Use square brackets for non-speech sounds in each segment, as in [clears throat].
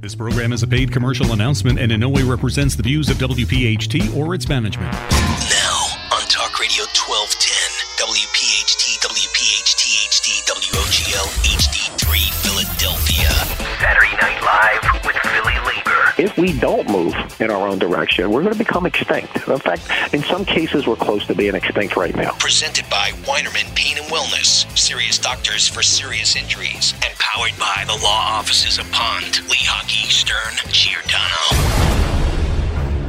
This program is a paid commercial announcement and in no way represents the views of WPHT or its management. Now on Talk Radio 1210, WPHT, WPHT, HD, WOGL, HD3, Philadelphia. Saturday Night Live with Philly Labor. If we don't move in our own direction, we're going to become extinct. In fact, in some cases, we're close to being extinct right now. Presented by Weinerman Pain and Wellness, serious doctors for serious injuries, and powered by the law offices of Pond, Lehocky, Stern, Giordano.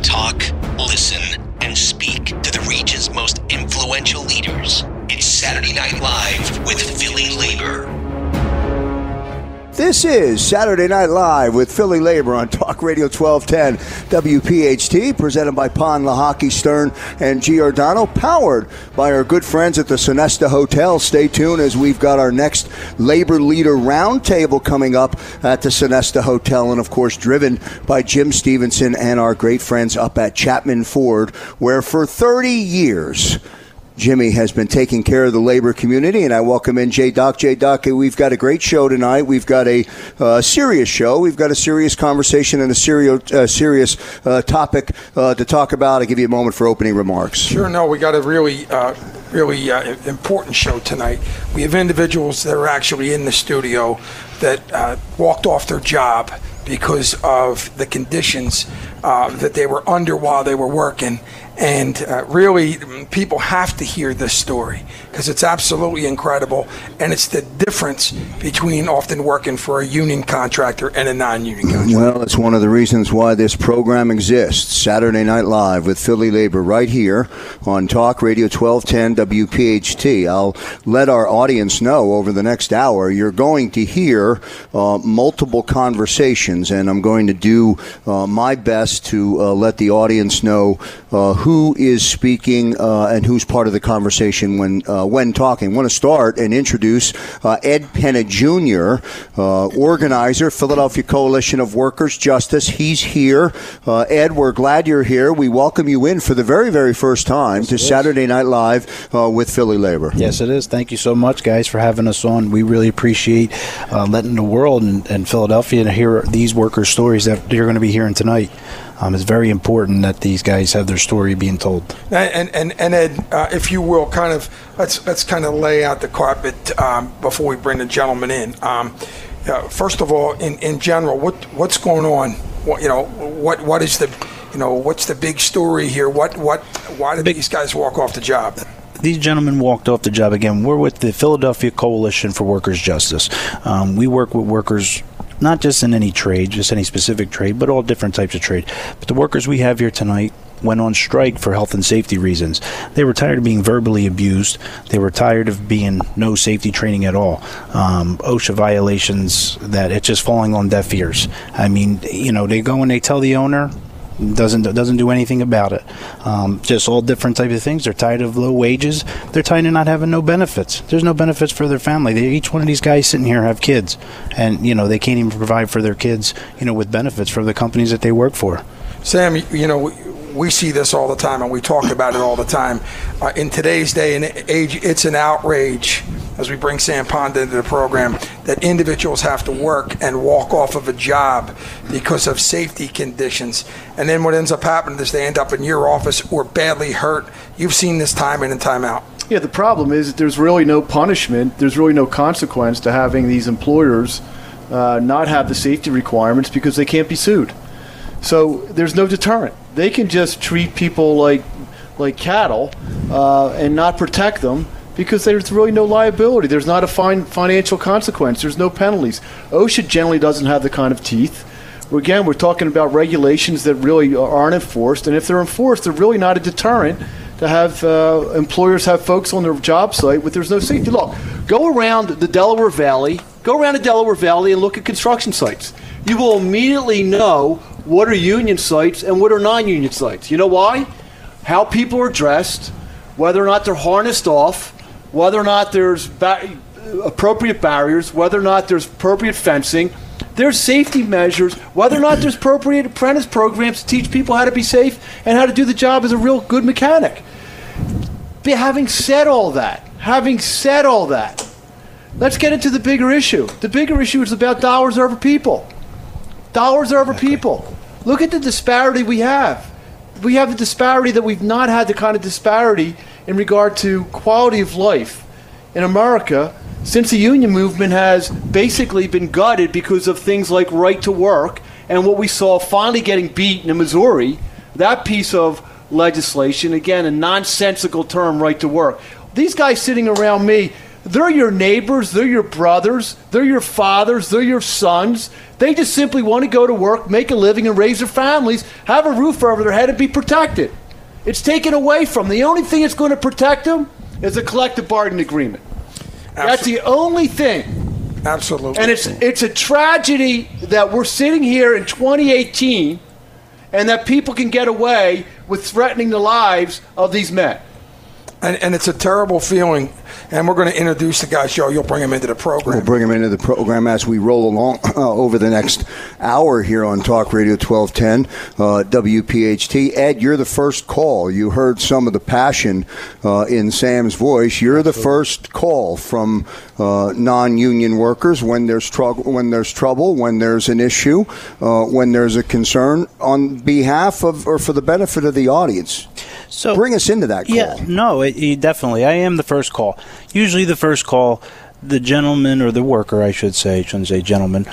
Talk, listen, and speak to the region's most influential leaders. It's Saturday Night Live with Philly Labor. This is Saturday Night Live with Philly Labor on Talk Radio 1210 WPHT, presented by Pond Lehocky Stern and Giordano, powered by our good friends at the Sonesta Hotel. Stay tuned as we've got our next labor leader roundtable coming up at the Sonesta Hotel, and of course, driven by Jim Stevenson and our great friends up at Chapman Ford, where for 30 years, Jimmy has been taking care of the labor community, and I welcome in J Doc. J Doc, we've got a great show tonight. We've got a uh, serious show. We've got a serious conversation and a serious, uh, serious uh, topic uh, to talk about. I'll give you a moment for opening remarks. Sure, no, we got a really, uh, really uh, important show tonight. We have individuals that are actually in the studio that walked off their job because of the conditions that they were under while they were working and uh, really, people have to hear this story because it's absolutely incredible. And it's the difference between often working for a union contractor and a non union contractor. Well, it's one of the reasons why this program exists Saturday Night Live with Philly Labor right here on Talk Radio 1210 WPHT. I'll let our audience know over the next hour you're going to hear uh, multiple conversations, and I'm going to do uh, my best to uh, let the audience know uh, who is speaking uh, and who's part of the conversation when uh, when talking. I want to start and introduce uh, Ed Penna Jr., uh, organizer, Philadelphia Coalition of Workers Justice. He's here. Uh, Ed, we're glad you're here. We welcome you in for the very very first time yes, to Saturday Night Live with Philly Labor. Yes, it is. Thank you so much, guys, for having us on. We really appreciate letting the world and, and Philadelphia hear these workers' stories that you're going to be hearing tonight um, it's very important that these guys have their story being told. And and, and Ed, uh, if you will, kind of let's let's kind of lay out the carpet um, before we bring the gentleman in. Um, uh, first of all, in, in general, what what's going on? What you know, what what is the you know what's the big story here? What what why did big, these guys walk off the job? these gentlemen walked off the job again. We're with the Philadelphia Coalition for Workers' Justice. Um, we work with workers not just in any trade, just any specific trade, but all different types of trade. But the workers we have here tonight went on strike for health and safety reasons. They were tired of being verbally abused. They were tired of being no safety training at all. Um, OSHA violations that it's just falling on deaf ears. I mean, you know, they go and they tell the owner, doesn't doesn't do anything about it. Um, just all different types of things. They're tired of low wages. They're tired of not having no benefits. There's no benefits for their family. They, each one of these guys sitting here have kids, and you know they can't even provide for their kids. You know with benefits from the companies that they work for. Sam, you know we see this all the time and we talk about it all the time. Uh, in today's day and age, it's an outrage as we bring Sam Pond into the program that individuals have to work and walk off of a job because of safety conditions. And then what ends up happening is they end up in your office or badly hurt. You've seen this time in and time out. Yeah, the problem is that there's really no punishment, there's really no consequence to having these employers uh, not have the safety requirements because they can't be sued. So there's no deterrent. They can just treat people like like cattle uh, and not protect them because there's really no liability. There's not a fine financial consequence. There's no penalties. OSHA generally doesn't have the kind of teeth. Again, we're talking about regulations that really aren't enforced, and if they're enforced, they're really not a deterrent to have uh, employers have folks on their job site with there's no safety. Look, go around the Delaware Valley, go around the Delaware Valley and look at construction sites. You will immediately know what are union sites and what are non-union sites. You know why? How people are dressed, whether or not they're harnessed off, whether or not there's ba- appropriate barriers, whether or not there's appropriate fencing, there's safety measures, whether or not there's appropriate apprentice programs to teach people how to be safe and how to do the job as a real good mechanic. But having said all that, having said all that, let's get into the bigger issue. The bigger issue is about dollars over people. Dollars are over people. Look at the disparity we have. We have the disparity that we've not had the kind of disparity in regard to quality of life in America since the union movement has basically been gutted because of things like right to work and what we saw finally getting beaten in Missouri, that piece of legislation, again, a nonsensical term, right to work. These guys sitting around me, they're your neighbors, they're your brothers, they're your fathers, they're your sons. They just simply want to go to work, make a living, and raise their families, have a roof over their head, and be protected. It's taken away from them. The only thing that's going to protect them is a collective bargaining agreement. That's the only thing. Absolutely. And it's it's a tragedy that we're sitting here in 2018 and that people can get away with threatening the lives of these men. And, and it's a terrible feeling. And we're going to introduce the guy, Joe. You'll bring him into the program. We'll bring him into the program as we roll along [clears throat] uh, over the next hour here on Talk Radio 1210 uh, WPHT. Ed, you're the first call. You heard some of the passion uh, in Sam's voice. You're the first call from uh, non-union workers when there's trouble, when there's trouble, when there's an issue, uh, when there's a concern on behalf of or for the benefit of the audience. So Bring us into that call. Yeah, no, it, it definitely. I am the first call. Usually, the first call, the gentleman or the worker, I should say, I shouldn't say gentleman,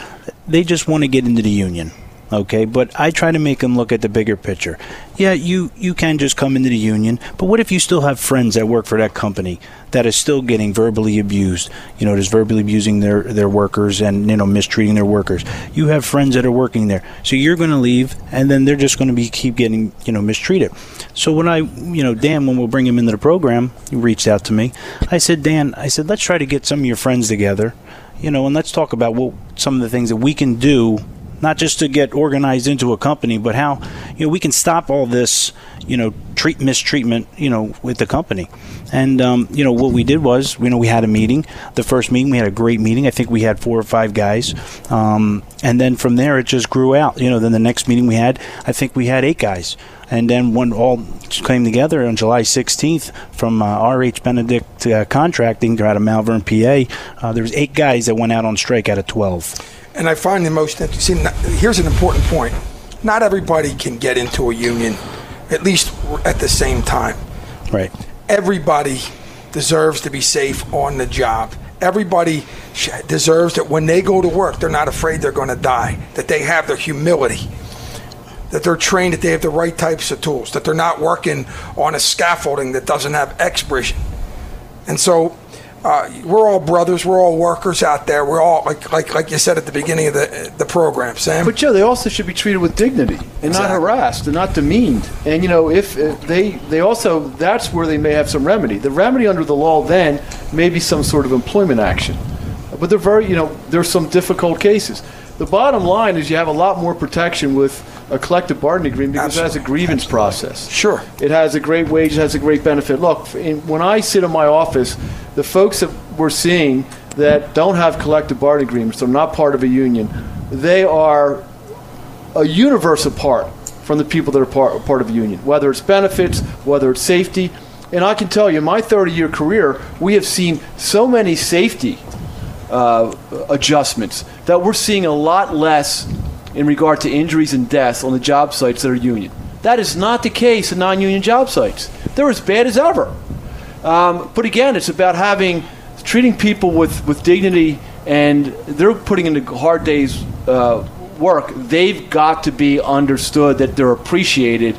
they just want to get into the union. Okay, but I try to make them look at the bigger picture. Yeah, you you can just come into the union, but what if you still have friends that work for that company that is still getting verbally abused? You know, just verbally abusing their their workers and you know mistreating their workers. You have friends that are working there, so you're going to leave, and then they're just going to be keep getting you know mistreated. So when I you know Dan, when we'll bring him into the program, he reached out to me. I said, Dan, I said let's try to get some of your friends together, you know, and let's talk about what some of the things that we can do not just to get organized into a company, but how you know we can stop all this you know treat mistreatment you know with the company. And um, you know what we did was you know we had a meeting. The first meeting we had a great meeting. I think we had four or five guys, um, and then from there it just grew out. You know then the next meeting we had I think we had eight guys. And then when all came together on July 16th from uh, RH Benedict uh, Contracting, out of Malvern, PA, uh, there was eight guys that went out on strike out of 12. And I find the most interesting. Here's an important point: not everybody can get into a union, at least at the same time. Right. Everybody deserves to be safe on the job. Everybody sh- deserves that when they go to work, they're not afraid they're going to die. That they have their humility. That they're trained that they have the right types of tools. That they're not working on a scaffolding that doesn't have expiration. And so uh, we're all brothers. We're all workers out there. We're all like like like you said at the beginning of the the program, Sam. But Joe, they also should be treated with dignity and not harassed and not demeaned. And you know, if, if they they also that's where they may have some remedy. The remedy under the law then may be some sort of employment action. But they're very you know there's some difficult cases. The bottom line is you have a lot more protection with a collective bargaining agreement because it has a Absolutely. grievance process. Sure. It has a great wage, it has a great benefit. Look, in, when I sit in my office, the folks that we're seeing that don't have collective bargaining agreements, they're not part of a union, they are a universe apart from the people that are part, part of a union, whether it's benefits, whether it's safety. And I can tell you, in my 30 year career, we have seen so many safety uh, adjustments that we're seeing a lot less in regard to injuries and deaths on the job sites that are union. That is not the case in non union job sites. They're as bad as ever. Um, but again, it's about having treating people with, with dignity, and they're putting in a hard day's uh, work. They've got to be understood that they're appreciated,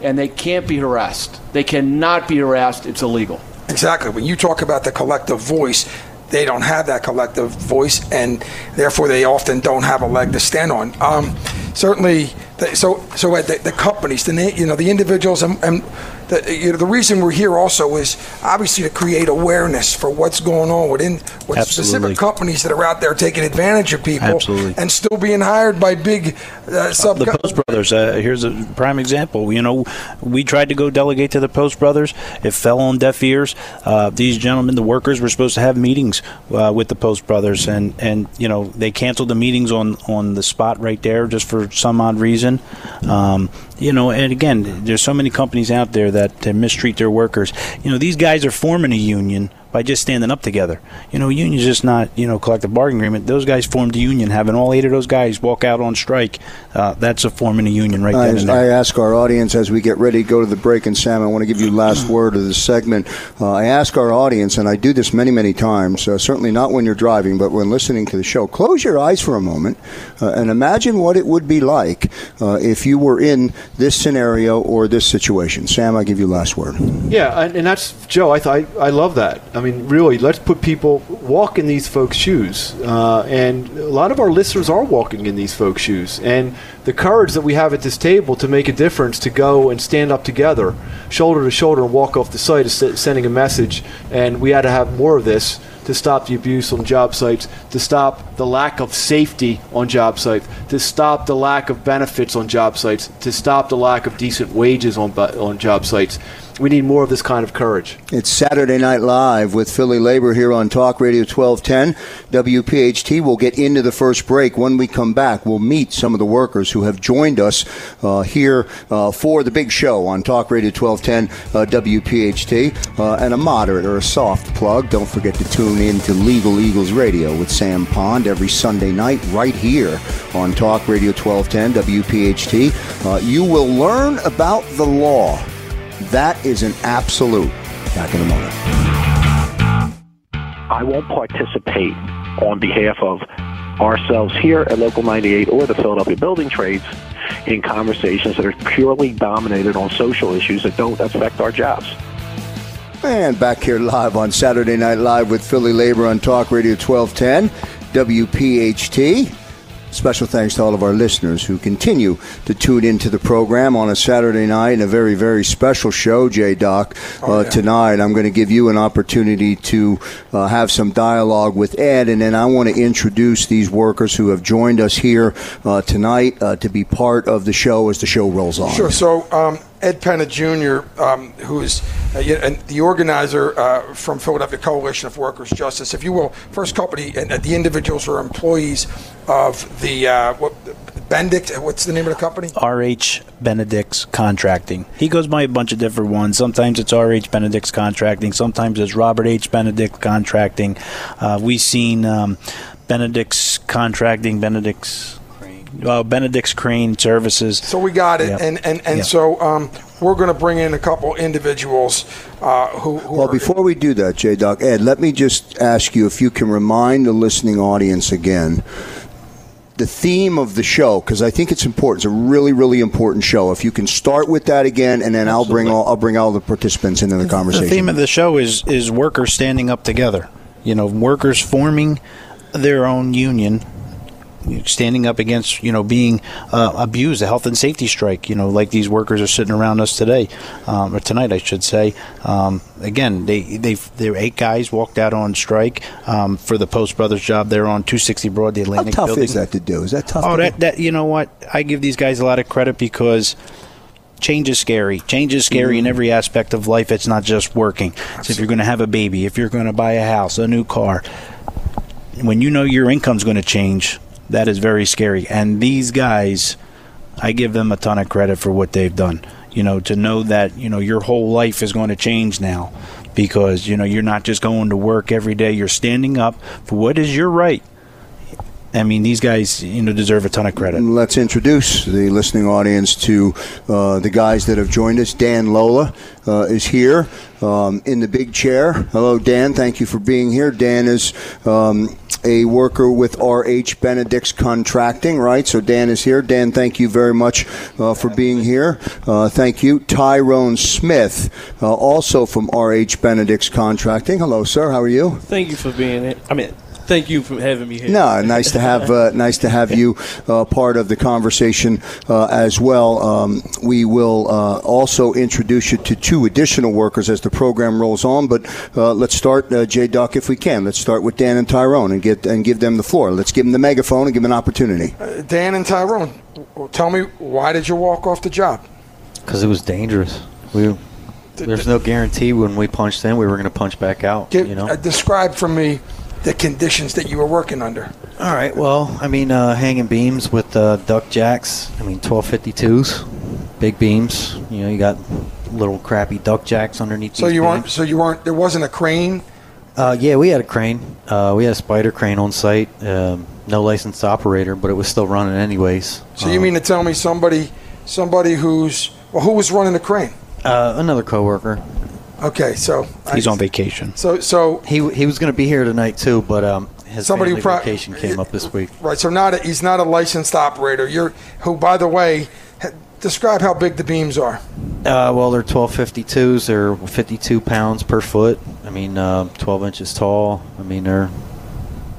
and they can't be harassed. They cannot be harassed. It's illegal. Exactly. When you talk about the collective voice, they don't have that collective voice, and therefore they often don't have a leg to stand on. Um, certainly, the, so so at the, the companies, the you know the individuals, and, and the you know the reason we're here also is obviously to create awareness for what's going on within with Absolutely. specific companies that are out there taking advantage of people Absolutely. and still being hired by big uh, sub. the Post Brothers. Uh, here's a prime example. You know, we tried to go delegate to the Post Brothers. It fell on deaf ears. Uh, these gentlemen, the workers, were supposed to have meetings uh, with the Post Brothers, and and you know they canceled the meetings on on the spot right there just for some odd reason. Um, you know, and again, there's so many companies out there that uh, mistreat their workers. You know, these guys are forming a union by just standing up together. You know, union's just not you know collective bargaining agreement. Those guys formed a union. Having all eight of those guys walk out on strike, uh, that's a forming a union right I, then I ask our audience as we get ready to go to the break, and Sam, I want to give you last word of this segment. Uh, I ask our audience, and I do this many, many times, uh, certainly not when you're driving, but when listening to the show. Close your eyes for a moment uh, and imagine what it would be like uh, if you were in this scenario or this situation. Sam, I give you last word. Yeah, and, and that's Joe. I, th- I I love that. I mean, really, let's put people walk in these folks' shoes, uh, and a lot of our listeners are walking in these folks' shoes, and the courage that we have at this table to make a difference, to go and stand up together, shoulder to shoulder, and walk off the site is sending a message. And we had to have more of this to stop the abuse on job sites, to stop the lack of safety on job sites, to stop the lack of benefits on job sites, to stop the lack of decent wages on on job sites. We need more of this kind of courage. It's Saturday Night Live with Philly Labor here on Talk Radio 1210 WPHT. We'll get into the first break. When we come back, we'll meet some of the workers who have joined us uh, here uh, for the big show on Talk Radio 1210 uh, WPHT. Uh, and a moderate or a soft plug. Don't forget to tune in to Legal Eagles Radio with Sam Pond every Sunday night right here on Talk Radio 1210 WPHT. Uh, you will learn about the law. That is an absolute. Back in a moment. I won't participate on behalf of ourselves here at Local 98 or the Philadelphia Building Trades in conversations that are purely dominated on social issues that don't affect our jobs. And back here live on Saturday Night Live with Philly Labor on Talk Radio 1210, WPHT. Special thanks to all of our listeners who continue to tune into the program on a Saturday night and a very, very special show, J Doc. Uh, Tonight, I'm going to give you an opportunity to uh, have some dialogue with Ed, and then I want to introduce these workers who have joined us here uh, tonight uh, to be part of the show as the show rolls on. Sure. So um, Ed Penna Jr., um, who is uh, the organizer uh, from Philadelphia Coalition of Workers Justice, if you will, first company and uh, the individuals are employees of the uh, what, Bendict. What's the name of the company? RH Benedict's Contracting. He goes by a bunch of different ones. Sometimes it's RH Benedict's Contracting. Sometimes it's Robert H. Benedict Contracting. Uh, we've seen um, Benedict's Contracting, Benedict's. Uh, Benedict's Crane Services. So we got it, Yep. and and and Yep. so um, we're going to bring in a couple individuals uh, who, who Well, are, before we do that, J Doc, Ed, let me just ask you if you can remind the listening audience again the theme of the show because I think it's important. It's a really, really important show. If you can start with that again, and then I'll bring all I'll bring all the participants into the conversation. The theme of the show is is workers standing up together. You know, workers forming their own union, standing up against you know being uh, abused, a health and safety strike. You know, like these workers are sitting around us today, um, or tonight, I should say. Um, again, they they were eight guys walked out on strike um, for the Post Brothers job. They're on 260 Broad, the Atlantic. How tough building. is that to do? Is that tough? Oh, to that, do? that you know what? I give these guys a lot of credit because change is scary. Change is scary in every aspect of life. It's not just working. So if you're going to have a baby, if you're going to buy a house, a new car, when you know your income's going to change, that is very scary. And these guys, I give them a ton of credit for what they've done. You know, to know that you know your whole life is going to change now because you know you're not just going to work every day. You're standing up for what is your right. I mean, these guys, you know, deserve a ton of credit. Let's introduce the listening audience to uh, the guys that have joined us. Dan Lola uh, is here um, in the big chair. Hello, Dan. Thank you for being here. Dan is um, a worker with RH Benedict's Contracting, right? So Dan is here. Dan, thank you very much uh, for being here. Uh, thank you. Tyrone Smith, uh, also from RH Benedict's Contracting. Hello, sir. How are you? Thank you for being here. I mean, thank you for having me here. No, nice to have uh, nice to have you uh, part of the conversation uh, as well. Um, we will uh, also introduce you to two additional workers as the program rolls on. But uh, let's start, uh, J. Doc, if we can. Let's start with Dan and Tyrone and get and give them the floor. Let's give them the megaphone and give them an opportunity. Dan and Tyrone. Tell me why did you walk off the job? Because it was dangerous. We there's no guarantee when we punched in we were going to punch back out. Give, you know. uh, describe for me the conditions that you were working under. All right. Well, I mean, uh, hanging beams with uh, duck jacks. I mean, 1252s, big beams. You know, you got little crappy duck jacks underneath. So you beams. weren't. So you weren't. There wasn't a crane Uh, yeah, we had a crane. Uh, we had a spider crane on site. Um, no licensed operator, but it was still running anyways. So you mean to tell me somebody, somebody who's well, who was running the crane? Uh, another coworker. Okay, so He's I- on vacation. So so He he was going to be here tonight too, but um, his Somebody family who pro- vacation came up this week. right, so not a, he's not a licensed operator. You're who, by the way, ha- describe how big the beams are. Uh, well, they're 1252s. They're 52 pounds per foot. I mean, uh, 12 inches tall. I mean, they're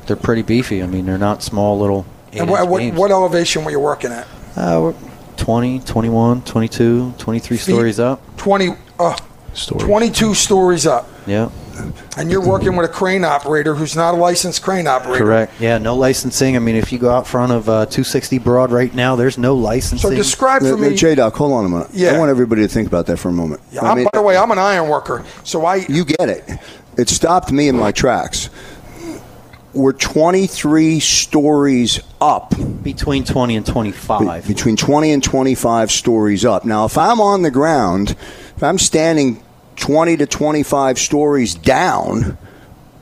they're pretty beefy. I mean, they're not small little. And what, eight-inch what, beams. what elevation were you working at? Uh, we're 20, 21, 22, 23 stories up. 20, uh, Stories. 22 stories up. Yeah, And you're working with a crane operator who's not a licensed crane operator. correct. Yeah, no licensing. I mean, if you go out front of uh, 260 Broad right now, there's no licensing. So describe for me. J Doc, hold on a minute. Yeah. I want everybody to think about that for a moment. Yeah, I I'm, mean, by the way, I'm an iron worker, so I. you get it. It stopped me in my tracks. We're 23 stories up. between 20 and 25. between 20 and 25 stories up. Now, if I'm on the ground, if I'm standing 20 to 25 stories down,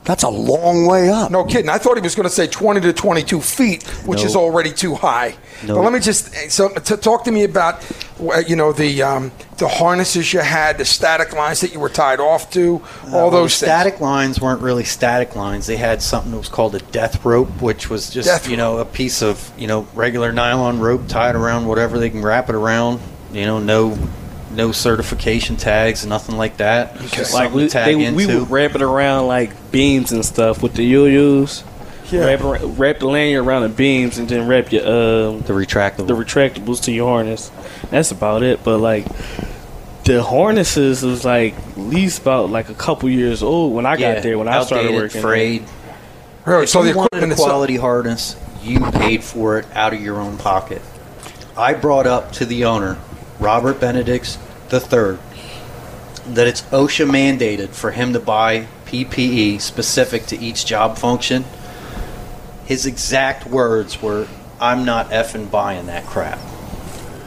that's a long way up. No kidding. I thought he was going to say 20 to 22 feet, which is already too high. No. But let me just so to talk to me about uh, you know the um, the harnesses you had, the static lines that you were tied off to, all Uh, well, those the things. static lines weren't really static lines. They had something that was called a death rope, which was just Death you know a piece of you know regular nylon rope tied around whatever they can wrap it around. You know, no no certification tags, nothing like that. It's just Like we, tag they, we into. would wrap it around like beams and stuff with the yo-yos. Yeah. Wrap, wrap the lanyard around the beams and then wrap your um, the retractable. the retractables to your harness. That's about it. But like the harnesses was like at least about like a couple years old when I yeah, got there when I started outdated, working. frayed. Really? So if the wanted equipment a itself. quality harness, you paid for it out of your own pocket. I brought up to the owner, Robert Benedicts III, that it's OSHA mandated for him to buy PPE specific to each job function. His exact words were, "I'm not effing buying that crap."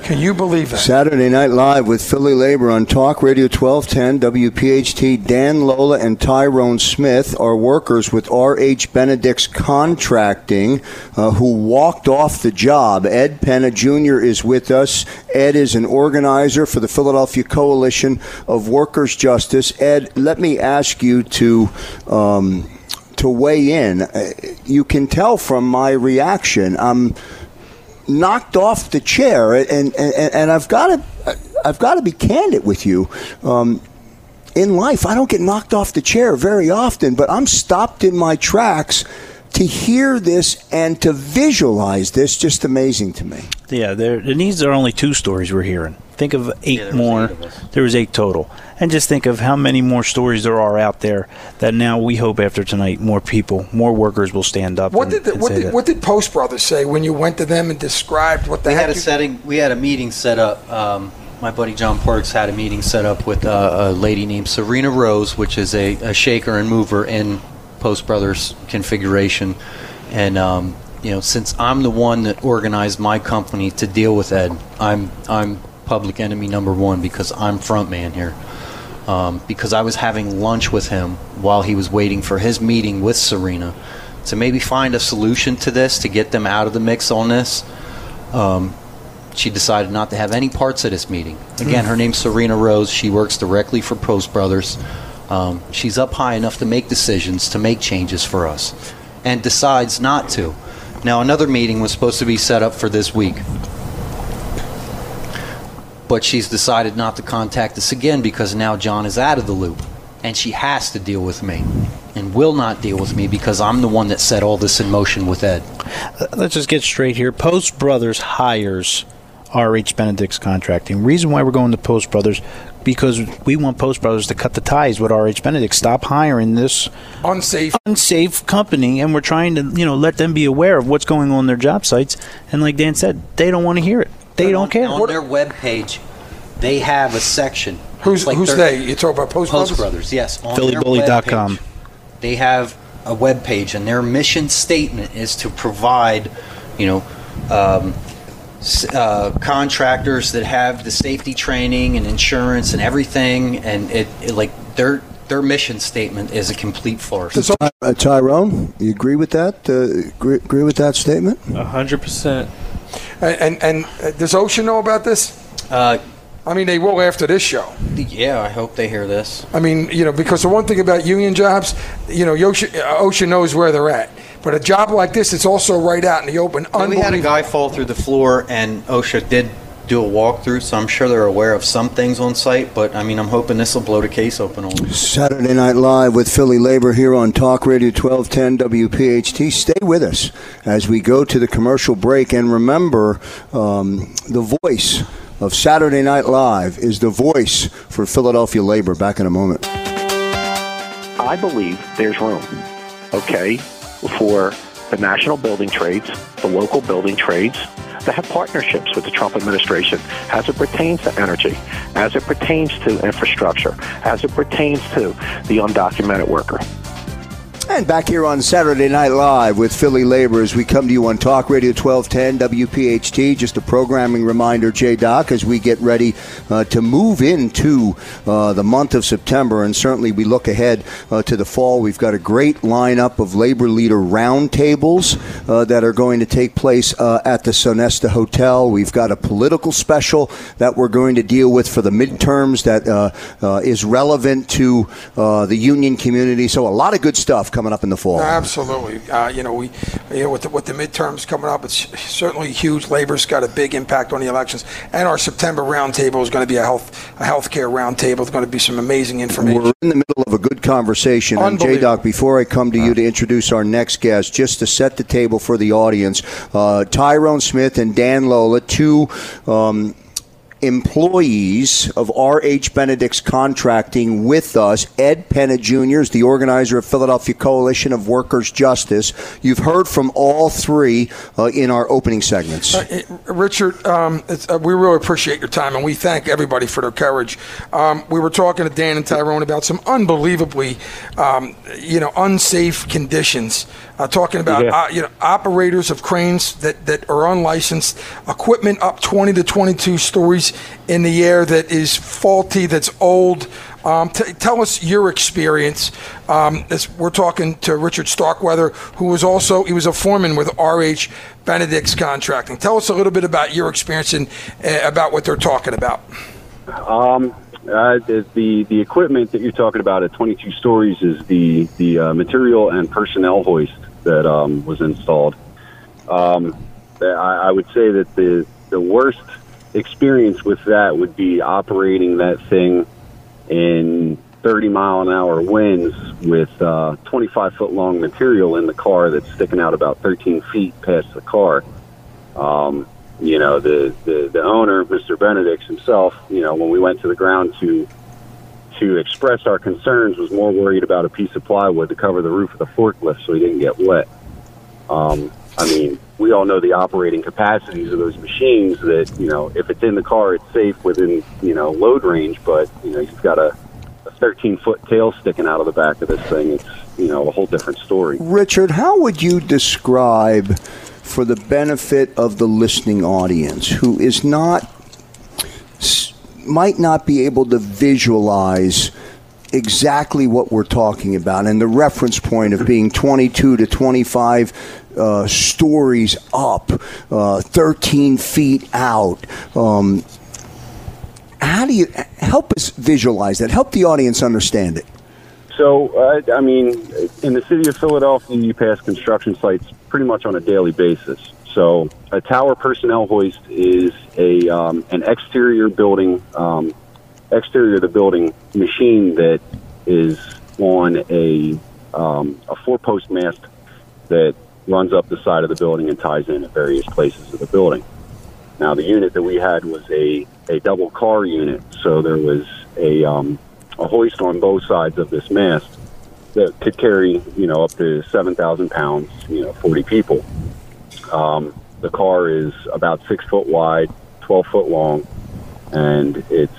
Can you believe that? Saturday Night Live with Philly Labor on Talk Radio 1210 WPHT. Dan Lola and Tyrone Smith are workers with RH Benedict's Contracting uh, who walked off the job. Ed Penna Jr. is with us. Ed is an organizer for the Philadelphia Coalition of Workers' Justice. Ed, let me ask you to. Um, to weigh in, Uh, you can tell from my reaction. I'm knocked off the chair, and and, and I've got to I've got to be candid with you. Um, in life, I don't get knocked off the chair very often, but I'm stopped in my tracks to hear this and to visualize this. Just amazing to me. Yeah, there. And these are only two stories we're hearing. Think of eight there was more. eight of there was eight total, and just think of how many more stories there are out there. That now we hope after tonight, more people, more workers will stand up. What and, did the, and what say did that. what did Post Brothers say when you went to them and described what they had a you- setting. We had a meeting set up. Um, my buddy John Parks had a meeting set up with uh, a lady named Serena Rose, which is a, a shaker and mover in Post Brothers configuration. And um, you know, since I'm the one that organized my company to deal with Ed, I'm I'm public enemy number one because I'm front man here. Um, because I was having lunch with him while he was waiting for his meeting with Serena to maybe find a solution to this to get them out of the mix on this. Um, she decided not to have any parts of this meeting. Again, her name's Serena Rose. She works directly for Post Brothers. Um, she's up high enough to make decisions, to make changes for us, and decides not to. Now, another meeting was supposed to be set up for this week. But she's decided not to contact us again because now John is out of the loop. And she has to deal with me and will not deal with me because I'm the one that set all this in motion with Ed. Let's just get straight here. Post Brothers hires RH Benedict's contracting. Reason why we're going to Post Brothers because we want Post Brothers to cut the ties with RH Benedict. Stop hiring this unsafe. unsafe company, and we're trying to you know let them be aware of what's going on their job sites. And like Dan said, they don't want to hear it. They But don't on, care. On their webpage, they have a section. Who's It's like who's their- they? You talk about Post, Post Brothers? Brothers, yes. On their PhillyBully.com. webpage, They have a web page, and their mission statement is to provide, you know, um, s- uh, contractors that have the safety training and insurance and everything, and it, it like they're their mission statement is a complete farce. Uh, Tyrone, you agree with that? Uh, agree, agree with that statement? A hundred percent. And, and, and uh, does OSHA know about this? Uh, I mean, they will after this show. yeah, I hope they hear this. I mean, you know, because the one thing about union jobs, you know, OSHA, OSHA knows where they're at. But a job like this, it's also right out in the open. And we had a guy fall through the floor, and OSHA did do a walkthrough, so I'm sure they're aware of some things on site. But I mean, I'm hoping this will blow the case open on them. Saturday Night Live with Philly Labor here on Talk Radio 1210 WPHT. Stay with us as we go to the commercial break. And remember, um, the voice of Saturday Night Live is the voice for Philadelphia Labor. Back in a moment. I believe there's room, okay, for the national building trades, the local building trades, to have partnerships with the Trump administration as it pertains to energy, as it pertains to infrastructure, as it pertains to the undocumented worker. And back here on Saturday Night Live with Philly Labor as we come to you on Talk Radio 1210 WPHT. Just a programming reminder, J Doc, as we get ready uh, to move into uh, the month of September. And certainly we look ahead uh, to the fall. We've got a great lineup of labor leader roundtables uh, that are going to take place uh, at the Sonesta Hotel. We've got a political special that we're going to deal with for the midterms that uh, is relevant to the union community. So a lot of good stuff coming up in the fall. Absolutely. Uh, you know, we, you know, with the, with the midterms coming up, it's certainly huge. Labor's got a big impact on the elections, and our September roundtable is going to be a health a healthcare roundtable. It's going to be some amazing information. We're in the middle of a good conversation. And J. Doc, before I come to you to introduce our next guest, just to set the table for the audience, uh, Tyrone Smith and Dan Lola, two. Um, employees of RH Benedict's contracting with us. Ed Penna Jr. is the organizer of Philadelphia Coalition of Workers Justice. You've heard from all three uh, in our opening segments. Uh, Richard, um, uh, we really appreciate your time, and we thank everybody for their courage. Um, we were talking to Dan and Tyrone about some unbelievably, um, you know, unsafe conditions. Uh, talking about Yeah. uh, you know operators of cranes that, that are unlicensed, equipment up 20 to 22 stories in the air that is faulty, that's old. Um, t- tell us your experience. Um, as we're talking to Richard Starkweather, who was also he was a foreman with RH Benedict's Contracting. Tell us a little bit about your experience and uh, about what they're talking about. Um, uh, the, the the equipment that you're talking about at 22 stories is the the uh, material and personnel hoist that um, was installed. Um, I, I would say that the the worst experience with that would be operating that thing in 30 mile an hour winds with uh, 25 foot long material in the car that's sticking out about 13 feet past the car. Um, you know, the, the, the owner, Mr. Benedicts himself, you know, when we went to the ground to to express our concerns, was more worried about a piece of plywood to cover the roof of the forklift so he didn't get wet. Um, I mean, we all know the operating capacities of those machines. That you know, if it's in the car, it's safe within you know load range. But you know, you've got a, a 13 foot tail sticking out of the back of this thing. It's you know a whole different story. Richard, how would you describe, for the benefit of the listening audience who is not, might not be able to visualize exactly what we're talking about and the reference point of being 22 to 25 uh, stories up, uh, 13 feet out. Um, how do you help us visualize that? Help the audience understand it. So, uh, I mean, in the city of Philadelphia, you pass construction sites pretty much on a daily basis. So, a tower personnel hoist is a um, an exterior building, um, exterior of the building machine that is on a um, a four post mast that runs up the side of the building and ties in at various places of the building. Now, the unit that we had was a, a double car unit, so there was a um, a hoist on both sides of this mast that could carry, you know, up to 7,000 pounds, you know, 40 people. Um, the car is about six foot wide, 12 foot long, and its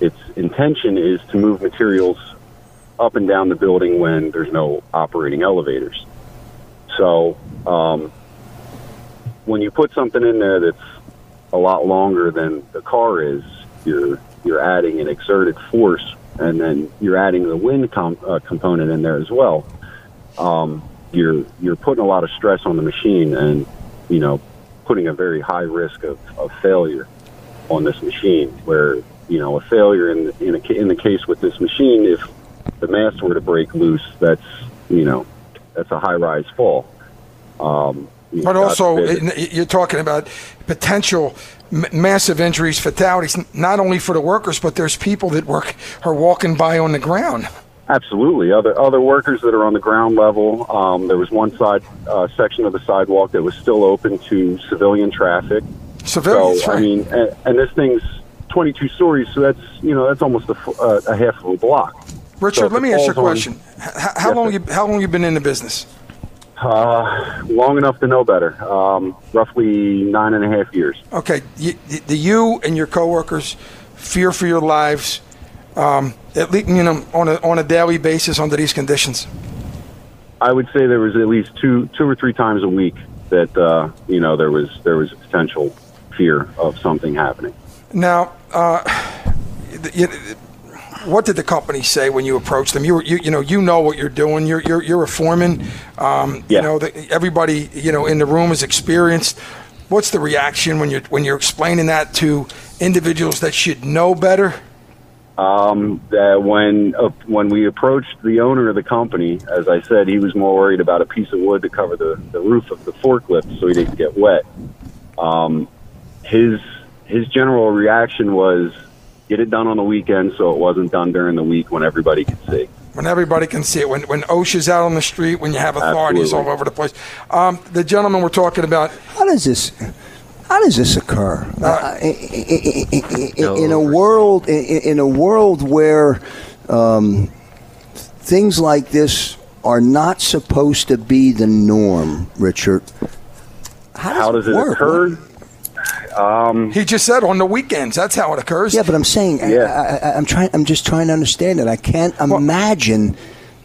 its intention is to move materials up and down the building when there's no operating elevators. So um, when you put something in there that's a lot longer than the car is, you're you're adding an exerted force and then you're adding the wind com- uh, component in there as well, um, you're you're putting a lot of stress on the machine, and you know, putting a very high risk of, of failure on this machine. Where you know, a failure in the, in, a, in the case with this machine, if the mast were to break loose, that's you know, that's a high rise fall. Um, you But know, also, you're talking about potential m- massive injuries, fatalities, n- not only for the workers, but there's people that work are walking by on the ground. Absolutely. Other other workers that are on the ground level. Um, there was one side uh, section of the sidewalk that was still open to civilian traffic. Civilians, so, I mean, and, and this thing's 22 stories, so that's you know that's almost a, uh, a half of a block. Richard, So let me ask you a on- question. H- h- how Yes, long you how long you been in the business? Uh, long enough to know better. Um, roughly nine and a half years. Okay, you, the you and your coworkers fear for your lives, um, at least you know on a on a daily basis under these conditions. I would say there was at least two two or three times a week that uh, you know there was there was a potential fear of something happening. Now, uh, you, what did the company say when you approached them? You, were- you, you know, you know what you're doing. You're, you're, you're a foreman. Um, You know, the, everybody, you know, in the room is experienced. What's the reaction when you're when you're explaining that to individuals that should know better? Um, that when uh, when we approached the owner of the company, as I said, he was more worried about a piece of wood to cover the, the roof of the forklift so he didn't get wet. Um, his his general reaction was get it done on the weekend so it wasn't done during the week when everybody could see. When everybody can see it, when when OSHA's out on the street, when you have authorities Absolutely. all over the place. Um, the gentleman we're talking about, How does this? How does this occur? Uh, in a world, i- i- in a world where um, things like this are not supposed to be the norm, Richard. How does, How does it work? occur? Um, he just said on the weekends. That's how it occurs. Yeah, but I'm saying Yeah. I, I, I'm trying. I'm just trying to understand it. I can't imagine.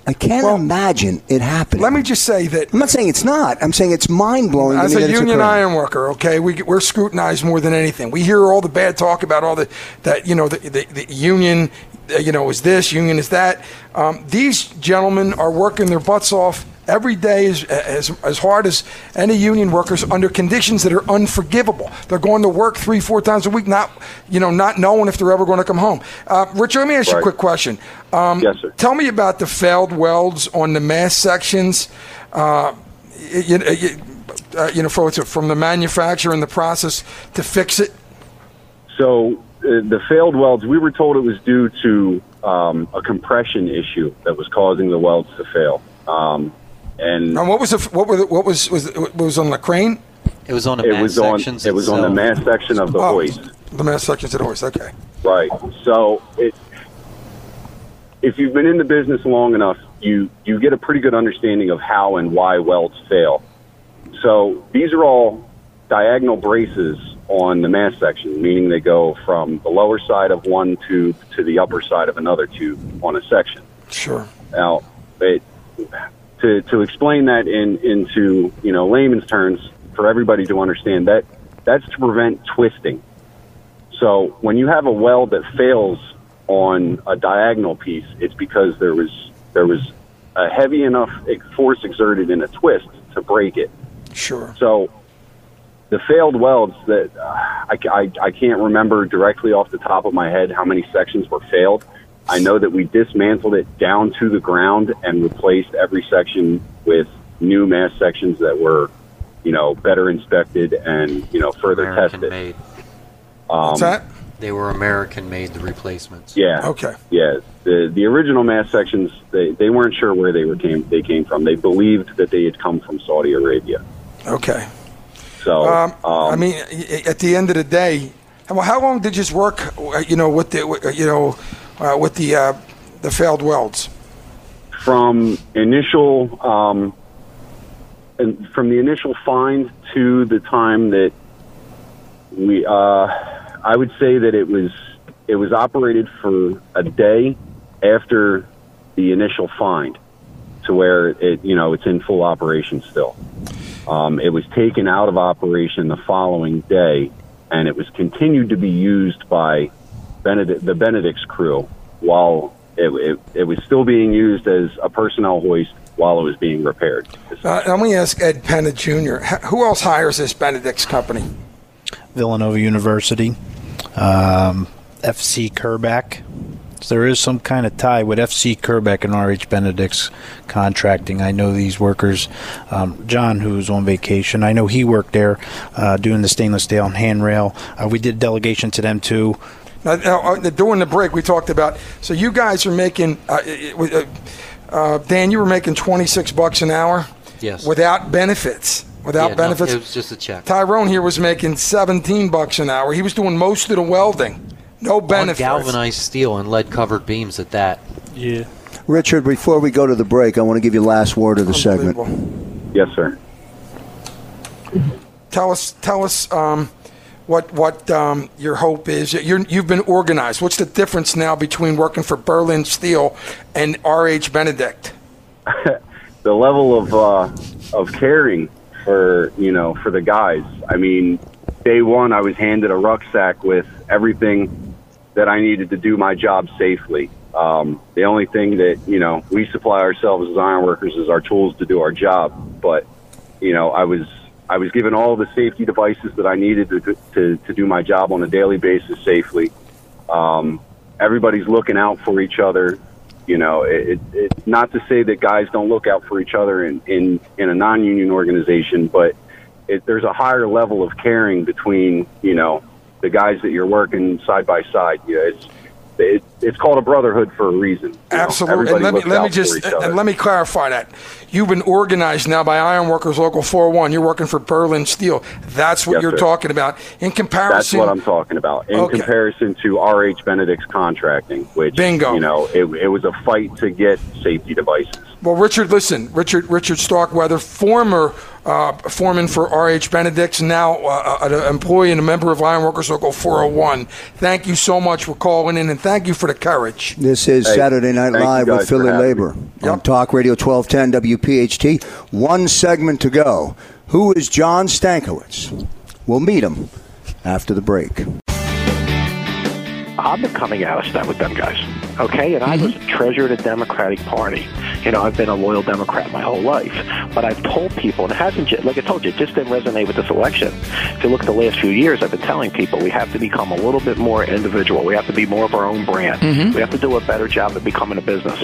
I can't well, imagine it happening. Let me just say that I'm not saying it's not. I'm saying it's mind blowing. As a union iron worker, okay, we, we're scrutinized more than anything. We hear all the bad talk about all the that you know the, the, the union, you know, is this union is that. Um, these gentlemen are working their butts off every day as, as as hard as any union workers under conditions that are unforgivable. They're going to work three, four times a week, not you know, not knowing if they're ever going to come home. Uh, Richard, let me ask you a quick question. Um, Yes, sir. Tell me about the failed welds on the mast sections. Uh, you, you, uh, you know, from the manufacturer and the process to fix it. So uh, the failed welds, we were told it was due to um, a compression issue that was causing the welds to fail. Um, and And what was the, what were the, what was was it was on the crane? It was on the it mast was on sections it was on the itself. mast section of the Oh, hoist. The mast sections of the hoist. Okay. Right. So it, if you've been in the business long enough, you you get a pretty good understanding of how and why welds fail. So these are all diagonal braces on the mast section, meaning they go from the lower side of one tube to the upper side of another tube on a section. Sure. Now, it, to to explain that in into you know layman's terms for everybody to understand that that's to prevent twisting. So when you have a weld that fails on a diagonal piece, it's because there was there was a heavy enough force exerted in a twist to break it. Sure. So the failed welds that uh, I, I, I can't remember directly off the top of my head how many sections were failed. I know that we dismantled it down to the ground and replaced every section with new mast sections that were, you know, better inspected and you know further American tested. made. Um, What's that? They were American made, the replacements. Yeah. Okay. Yeah. The the original mast sections they, they weren't sure where they were came they came from. They believed that they had come from Saudi Arabia. Okay. So Um, um, I mean, at the end of the day, how how long did you work? uh, You know, with the uh, you know, uh, with the uh, the failed welds. from initial um, and from the initial find to the time that we uh, I would say that it was it was operated for a day after the initial find to where it you know it's in full operation still. Um, it was taken out of operation the following day, and it was continued to be used by Benedict, the Benedict's crew while it, it, it was still being used as a personnel hoist while it was being repaired. Uh, let me ask Ed Penna Jr. Who else hires this Benedict's company? Villanova University, um, FC Kerback. So there is some kind of tie with FC Kerbeck and RH Benedict's contracting. I know these workers. Um, John, who's on vacation, I know he worked there uh, doing the stainless steel and handrail. Uh, we did delegation to them too. Now, now, uh, during the break, we talked about. So you guys are making. Uh, it- it- uh, Dan, you were making twenty six bucks an hour. Yes. Without benefits. Without Yeah, no, benefits. it was just a check. Tyrone here was making seventeen bucks an hour. He was doing most of the welding. No On galvanized steel and lead covered beams at that. Yeah. Richard, before we go to the break, I want to give you last word of the segment. Yes, sir. Tell us. Tell us. Um, what what um, your hope is? You're, you've been organized. What's the difference now between working for Berlin Steel and R.H. Benedict? [laughs] the level of uh, of caring for you know for the guys. I mean, day one, I was handed a rucksack with everything that I needed to do my job safely. Um, the only thing that you know we supply ourselves as iron workers is our tools to do our job. But you know, I was I was given all the safety devices that I needed to to, to do my job on a daily basis safely. Um, everybody's looking out for each other. You know, it, it, not to say that guys don't look out for each other in in, in a non-union organization, but it, there's a higher level of caring between you know the guys that you're working side by side. Yeah, it's it, it's called a brotherhood for a reason. you know? Absolutely. And let me let me just and let me clarify that. You've been organized now by Ironworkers Local 401. You're working for Berlin Steel. That's what Yes, you're sir. talking about. In comparison, That's what I'm talking about. In Okay. comparison to RH Benedict's contracting, which Bingo. you know, it, it was a fight to get safety devices. Well, Richard, listen, Richard Richard Starkweather, former uh, foreman for RH Benedict's, now uh, an employee and a member of Ironworkers Local 401. Thank you so much for calling in, and thank you for the courage. This is Hey, Saturday Night Live with Philly Labor me. on Talk Radio 1210 WPHT. One segment to go. Who is John Stankiewicz? We'll meet him after the break. I'm becoming out of step with them guys. Okay, and I was mm-hmm. a treasure of the Democratic Party. You know, I've been a loyal Democrat my whole life, but I've told people, and it hasn't, like I told you, it just didn't resonate with this election. If you look at the last few years, I've been telling people we have to become a little bit more individual. We have to be more of our own brand. Mm-hmm. We have to do a better job at becoming a business.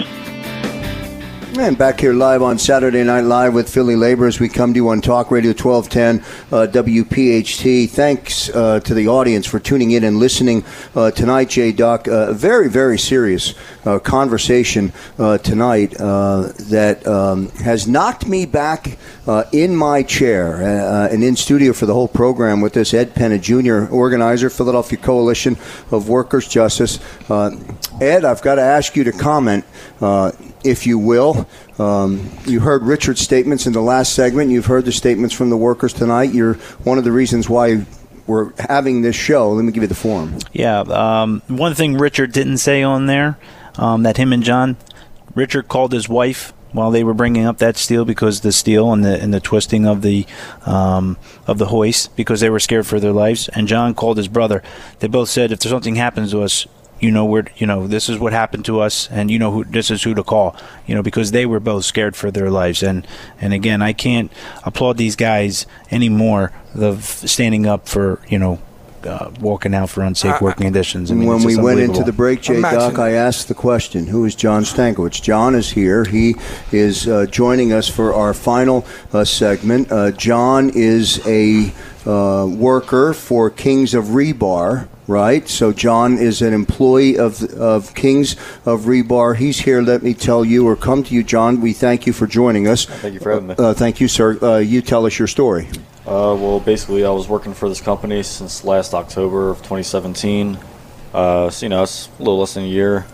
And back here live on Saturday Night Live with Philly Labor as we come to you on Talk Radio 1210 uh, WPHT. Thanks uh, to the audience for tuning in and listening uh, tonight, J. Doc. A very, very serious uh, conversation uh, tonight uh, that um, has knocked me back uh, in my chair uh, and in studio for the whole program with this Ed Penna Jr., organizer, Philadelphia Coalition of Workers' Justice. Uh, Ed, I've got to ask you to comment, uh, if you will. Um, you heard Richard's statements in the last segment. You've heard the statements from the workers tonight. You're one of the reasons why we're having this show. Let me give you the form. Yeah. Um, one thing Richard didn't say on there um, that him and John, Richard called his wife while they were bringing up that steel because the steel and the and the twisting of the um, of the hoist because they were scared for their lives. And John called his brother. They both said if something happens to us. You know where you know this is what happened to us, and you know who this is who to call. You know because they were both scared for their lives, and and again I can't applaud these guys anymore of standing up for you know uh, walking out for unsafe working conditions. I mean, when we went into the break, Jay Imagine. Duck, I asked the question, who is John Stankiewicz? John is here. He is uh, joining us for our final uh, segment. Uh, John is a uh, worker for Kings of Rebar. Right, so John is an employee of of Kings of Rebar. He's here. Let me tell you, or come to you, John. We thank you for joining us. Thank you for having me. Uh, thank you, sir. Uh, you tell us your story. Uh, well, basically, I was working for this company since last October of 2017. Uh, so, you know, it's a little less than a year.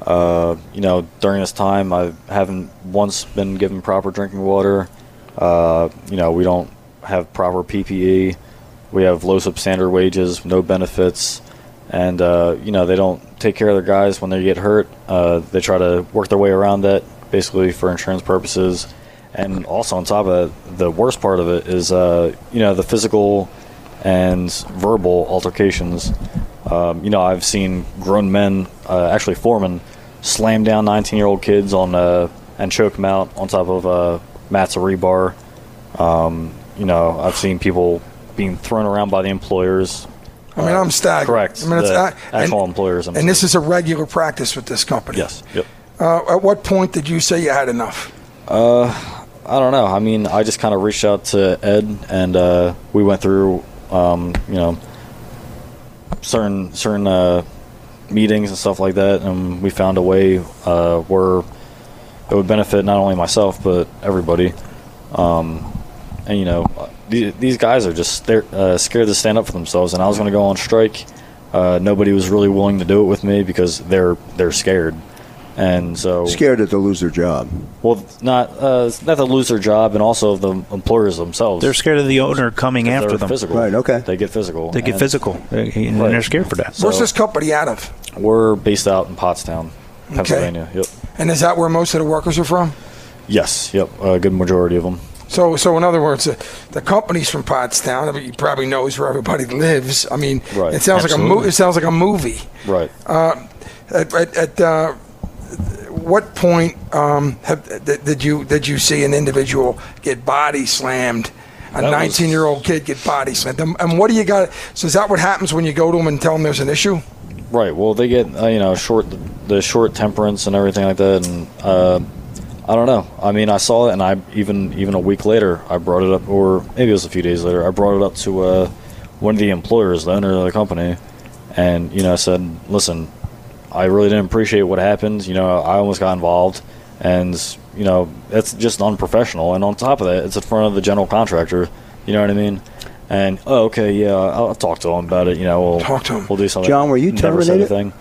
Uh, you know, during this time, I haven't once been given proper drinking water. Uh, you know, we don't have proper PPE. We have low substandard wages, no benefits, and uh, you know they don't take care of their guys when they get hurt. Uh, they try to work their way around that, basically for insurance purposes. And also on top of it, the worst part of it is, uh, you know, the physical and verbal altercations. Um, you know, I've seen grown men, uh, actually foremen, slam down 19 year old kids on uh, and choke them out on top of uh, mats of rebar. Um, you know, I've seen people being thrown around by the employers. I mean, I'm staggered. Correct. I mean, it's the not- actual and- employers. And this is a regular practice with this company. yes. Yep. Uh, at what point did you say you had enough? Uh, I don't know. I mean, I just kind of reached out to Ed, and uh, we went through, um, you know, certain certain uh, meetings and stuff like that, and we found a way uh, where it would benefit not only myself but everybody. Um, and you know, these, these guys are just they're uh, scared to stand up for themselves, and I was going to go on strike. Uh, nobody was really willing to do it with me because they're they're scared, and so Scared that they'll lose their job. well, not uh, not to lose their job, and also the employers themselves. They're scared of the owner coming after them. Physical. Right, okay. They get physical. They get And physical, They- and Right. they're scared for that. Where's this company out of? We're based out in Pottstown, Pennsylvania. Yep. And is that where most of the workers are from? Yes. Yep. A good majority of them. So, so in other words, uh, the company's from Pottstown. I mean, he probably knows where everybody lives. I mean, Right. it sounds like a mo- it sounds like a movie. Right. Uh, at at, at uh, what point um, have, did, did you did you see an individual get body slammed? A That 19 year old kid get body slammed. And, and what do you got? So is that what happens when you go to them and tell them there's an issue? Right. Well, they get uh, you know short the short temperance and everything like that, and uh, I don't know. I mean, I saw it, and I even even a week later, I brought it up, or maybe it was a few days later, I brought it up to uh, one of the employers, the owner of the company, and you know, I said, "Listen, I really didn't appreciate what happened. You know, I almost got involved, and you know, it's just unprofessional. And on top of that, it's in front of the general contractor. You know what I mean?" And oh, okay, yeah, I'll, I'll talk to him about it. You know, we'll Talk to him. We'll do something. John, were you Never said terminated? anything.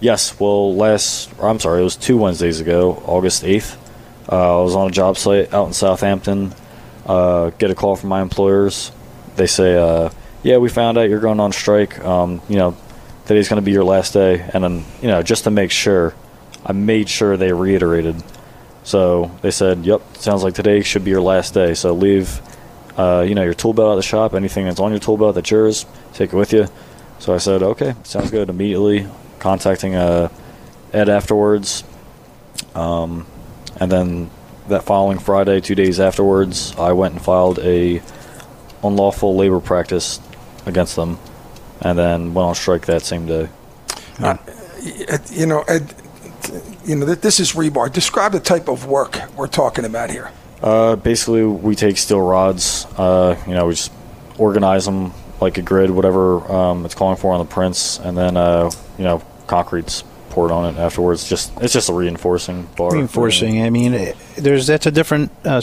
Yes. Well, last, or I'm sorry, it was two Wednesdays ago, August 8th. Uh, I was on a job site out in Southampton. Uh, get a call from my employers. They say, uh, "Yeah, we found out you're going on strike. Um, you know, today's going to be your last day." And then, you know, just to make sure, I made sure they reiterated. So they said, "Yep, sounds like today should be your last day. So leave, uh, you know, your tool belt at the shop. Anything that's on your tool belt that's yours, take it with you." So I said, "Okay, sounds good." Immediately contacting uh, Ed afterwards, um, and then that following Friday, two days afterwards, I went and filed a unlawful labor practice against them, and then went on strike that same day. Uh, you know, Ed, you know, th- this is rebar. Describe the type of work we're talking about here. Uh, basically, we take steel rods. Uh, you know, we just organize them like a grid, whatever um, it's calling for on the prints, and then uh, you know, concrete's poured on it afterwards. Just it's just a reinforcing bar. Reinforcing. I mean, it- there's that's a different uh,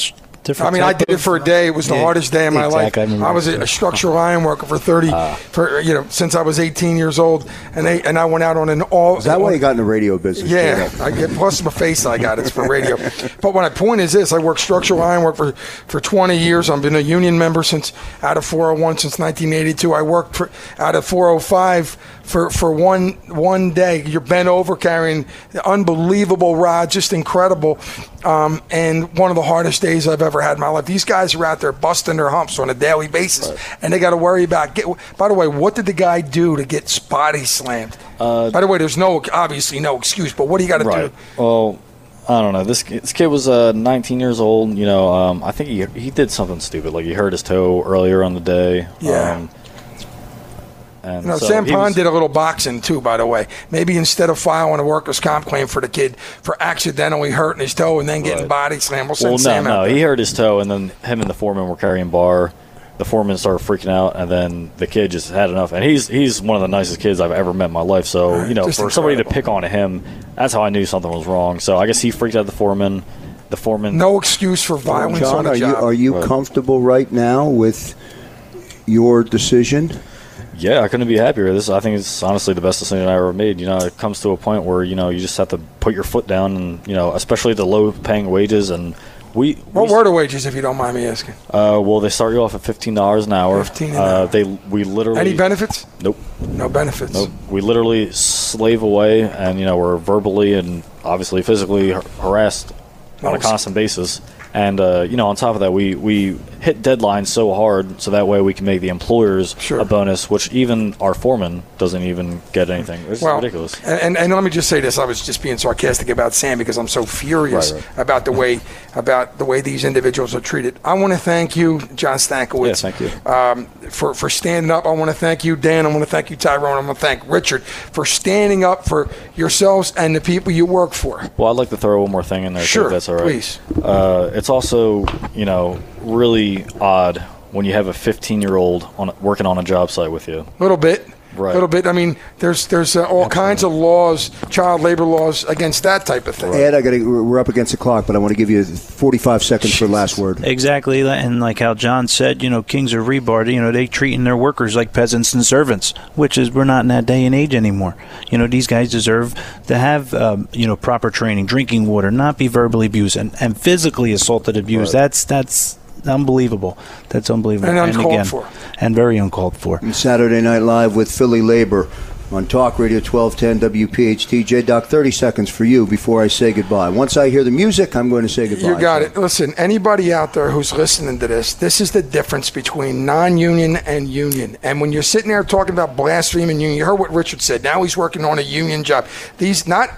s- I different. mean, I type did it for a day. It was the Yeah, hardest day of my exactly. Life. remember I was a, a structural iron worker for thirty, Ah. for you know, since I was 18 years old, and they and I went out on an all. Is that why you got in the radio business? Yeah, I get plus my face I got it's for radio. [laughs] but my point is this: I worked structural ironwork for for 20 years. I've been a union member since out of 401 since 1982. I worked for out of 405 for for one one day. You're bent over carrying unbelievable rods, just incredible, um, and one of the hardest days I've ever had in my life. These guys are out there busting their humps on a daily basis, and they got to worry about. Get, by the way, what did the guy do to get body slammed? by the way, there's no obviously no excuse, but what do you got to Right. do? Well, I don't know. This this kid was uh, 19 years old. You know, um, I think he he did something stupid. Like he hurt his toe earlier on the day. Yeah. Um, and You know, so Sam he Pond was- did a little boxing too, by the way. Maybe instead of filing a workers' comp claim for the kid for accidentally hurting his toe and then getting Right. body slammed, we'll send Well, no, Sam out no. there. He hurt his toe, and then him and the foreman were carrying bar. The foreman started freaking out, and then the kid just had enough. And he's he's one of the nicest kids I've ever met in my life. So you know, Just for somebody to pick on him, that's how I knew something was wrong. So I guess he freaked out the foreman. The foreman. no excuse for violence John, on the are you are you Right. comfortable right now with your decision? Yeah, I couldn't be happier. This, I think, it's honestly the best decision I ever made. You know, it comes to a point where you know you just have to put your foot down, and you know, especially the low-paying wages. And we, what we were the wages, if you don't mind me asking? uh, well, they start you off at fifteen dollars an hour. 15 an uh, hour. They, we literally Any benefits? Nope. No benefits. Nope. We literally slave away, and you know we're verbally and obviously physically har- harassed on a constant basis. And uh, you know, on top of that, we we hit deadlines so hard so that way we can make the employers a bonus, which even our foreman doesn't even get anything. It's well, ridiculous. And, and, let me just say this: I was just being sarcastic about Sam because I'm so furious Right, about the way about the way these individuals are treated. I want to thank you, John Stankiewicz. Yeah, thank you. Um, for for standing up. I want to thank you, Dan. I want to thank you, Tyrone. I want to thank Richard for standing up for yourselves and the people you work for. Well, I'd like to throw one more thing in there. Sure, that's all right. please. Uh, it's also, you know, really odd when you have a 15 year old on working on a job site with you. A little bit. Right. A little bit. I mean, there's there's uh, all kinds of laws, child labor laws against that type of thing. Ed, I got we're up against the clock, but I want to give you 45 seconds for last word. Exactly, and like how John said, you know, kings of rebar, you know, they treating their workers like peasants and servants, which is we're not in that day and age anymore. You know, these guys deserve to have, um, you know, proper training, drinking water, not be verbally abused and, and physically assaulted, abused. That's that's unbelievable. That's unbelievable. And uncalled again, for. And very uncalled for. And Saturday Night Live with Philly Labor on Talk Radio 1210 WPHT. J Doc, 30 seconds for you before I say goodbye. Once I hear the music, I'm going to say goodbye. You got it. Listen, anybody out there who's listening to this, this is the difference between non-union and union. And when you're sitting there talking about blaspheming union, you heard what Richard said. Now he's working on a union job. These not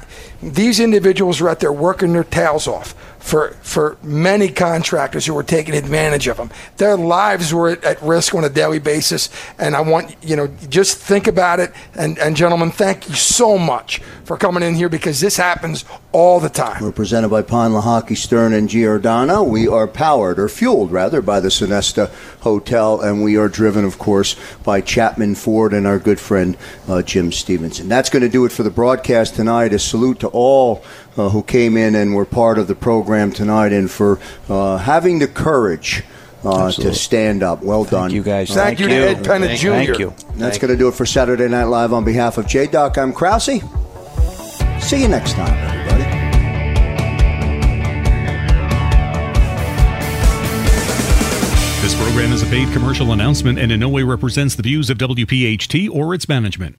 these individuals are out there working their tails off for for many contractors who were taking advantage of them. Their lives were at, risk on a daily basis, and I want you know just think about it. And and gentlemen, thank you so much for coming in here because this happens all the time. We're presented by Pond Lehocky, Stern, and Giordano. We are powered, or fueled rather, by the Sonesta Hotel, and we are driven, of course, by Chapman Ford and our good friend uh, Jim Stevenson. That's going to do it for the broadcast tonight. A salute to all uh, who came in and were part of the program tonight, and for uh, having the courage. Uh, to stand up. Well done. you, guys. Thank you to Ed Penna Jr. Thank you. That's going to do it for Saturday Night Live on behalf of J Doc. I'm Krause. See you next time, everybody. This program is a paid commercial announcement and in no way represents the views of WPHT or its management.